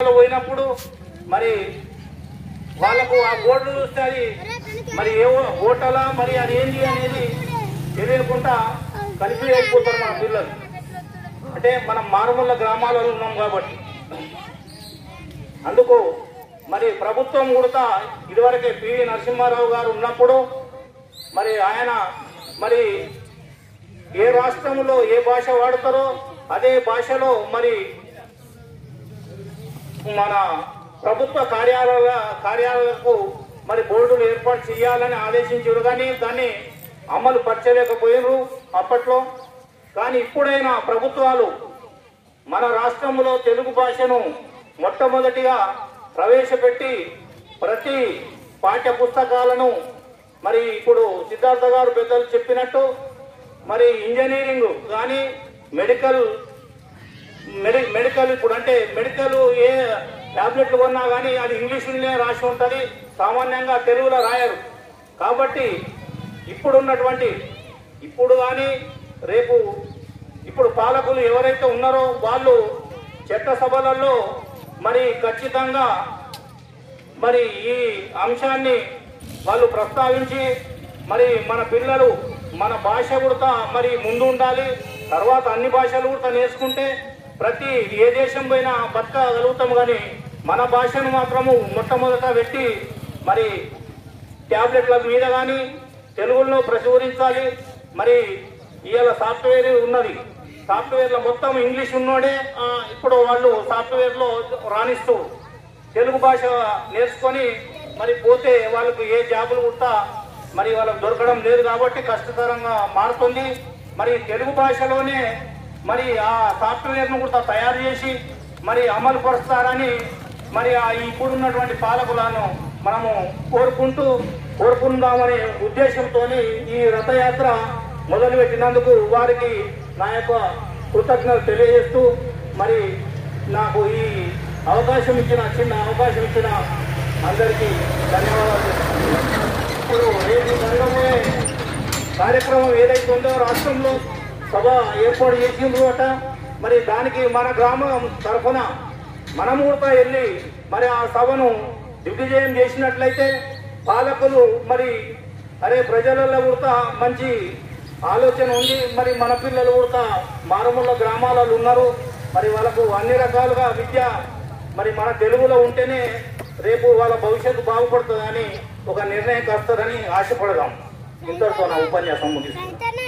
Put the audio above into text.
పోయినప్పుడు మరి వాళ్ళకు ఆ బోర్డు చూస్తే అది మరి ఏ ఓ- ఓటలా మరి అది ఏంటి అనేది తెలియకుండా కన్ఫ్యూజ్ అయిపోతారు మన పిల్లలు. అంటే మనం మారుమూల గ్రామాలలో ఉన్నాం కాబట్టి. అందుకు మరి ప్రభుత్వం కూడా ఇదివరకే పివి నరసింహారావు గారు ఉన్నప్పుడు మరి ఆయన మరి ఏ రాష్ట్రంలో ఏ భాష వాడతారో అదే భాషలో మరి మన ప్రభుత్వ కార్యాలయ కార్యాలయాలకు మరి బోర్డులు ఏర్పాటు చేయాలని ఆదేశించారు. కానీ దాన్ని అమలు పరచలేకపోయారు అప్పట్లో. కానీ ఇప్పుడైనా ప్రభుత్వాలు మన రాష్ట్రంలో తెలుగు భాషను మొట్టమొదటిగా ప్రవేశపెట్టి ప్రతి పాఠ్య పుస్తకాలను మరి ఇప్పుడు సిద్ధార్థ గారు పెద్దలు చెప్పినట్టు మరి ఇంజనీరింగ్ కానీ మెడికల్ మెడి మెడికల్ ఇప్పుడు అంటే మెడికల్ ఏ టాబ్లెట్లు కొన్నా కానీ అది ఇంగ్లీషులోనే రాసి ఉంటుంది సామాన్యంగా తెలుగులో రాయరు. కాబట్టి ఇప్పుడున్నటువంటి ఇప్పుడు కానీ రేపు ఇప్పుడు పాలకులు ఎవరైతే ఉన్నారో వాళ్ళు చట్టసభలలో మరి ఖచ్చితంగా మరి ఈ అంశాన్ని వాళ్ళు ప్రస్తావించి మరి మన పిల్లలు మన భాష కూడా మరి ముందు ఉండాలి తర్వాత అన్ని భాషలు కూడా నేర్చుకుంటే ప్రతి ఏ దేశం పోయినా బతకగలుగుతాం కానీ మన భాషను మాత్రము మొట్టమొదట పెట్టి మరి ట్యాబ్లెట్ల మీద కానీ తెలుగులో ప్రచురించాలి. మరి ఇవాళ సాఫ్ట్వేర్ ఉన్నది. సాఫ్ట్వేర్లో మొత్తం ఇంగ్లీష్ ఉన్నోడే ఇప్పుడు వాళ్ళు సాఫ్ట్వేర్లో రాణిస్తూ తెలుగు భాష నేర్చుకొని మరి పోతే వాళ్ళకు ఏ జాబులు కూడా మరి వాళ్ళకు దొరకడం లేదు కాబట్టి కష్టతరంగా మారుతుంది. మరి తెలుగు భాషలోనే మరి ఆ సాఫ్ట్వేర్ను కూడా తయారు చేసి మరి అమలు పరుస్తారని మరి ఆ ఇప్పుడున్నటువంటి పాలకులను మనము కోరుకుంటూ కోరుకుందామనే ఉద్దేశంతో ఈ రథయాత్ర మొదలుపెట్టినందుకు వారికి నా యొక్క కృతజ్ఞతలు తెలియజేస్తూ మరి నాకు ఈ అవకాశం ఇచ్చిన చిన్న అవకాశం ఇచ్చిన అందరికీ ధన్యవాదాలు ఇప్పుడు రేపు జరగబోయే కార్యక్రమం ఏదైతే ఉందో రాష్ట్రంలో సభ ఏర్పాటు చేసిండ్రు అట మరి దానికి మన గ్రామం తరఫున మనం కూడా వెళ్ళి మరి ఆ సభను దిగ్విజయం చేసినట్లయితే పాలకులు మరి అరే ప్రజలలో కూడా మంచి ఆలోచన ఉంది మరి మన పిల్లలు కూడా మారుమూల గ్రామాలలో ఉన్నారు మరి వాళ్ళకు అన్ని రకాలుగా విద్య మరి మన తెలుగులో ఉంటేనే రేపు వాళ్ళ భవిష్యత్తు బాగుపడుతుందని ఒక నిర్ణయం వస్తుందని ఆశపడదాం. ఇంతటితో నా ఉపన్యాసం ముగిస్తుంది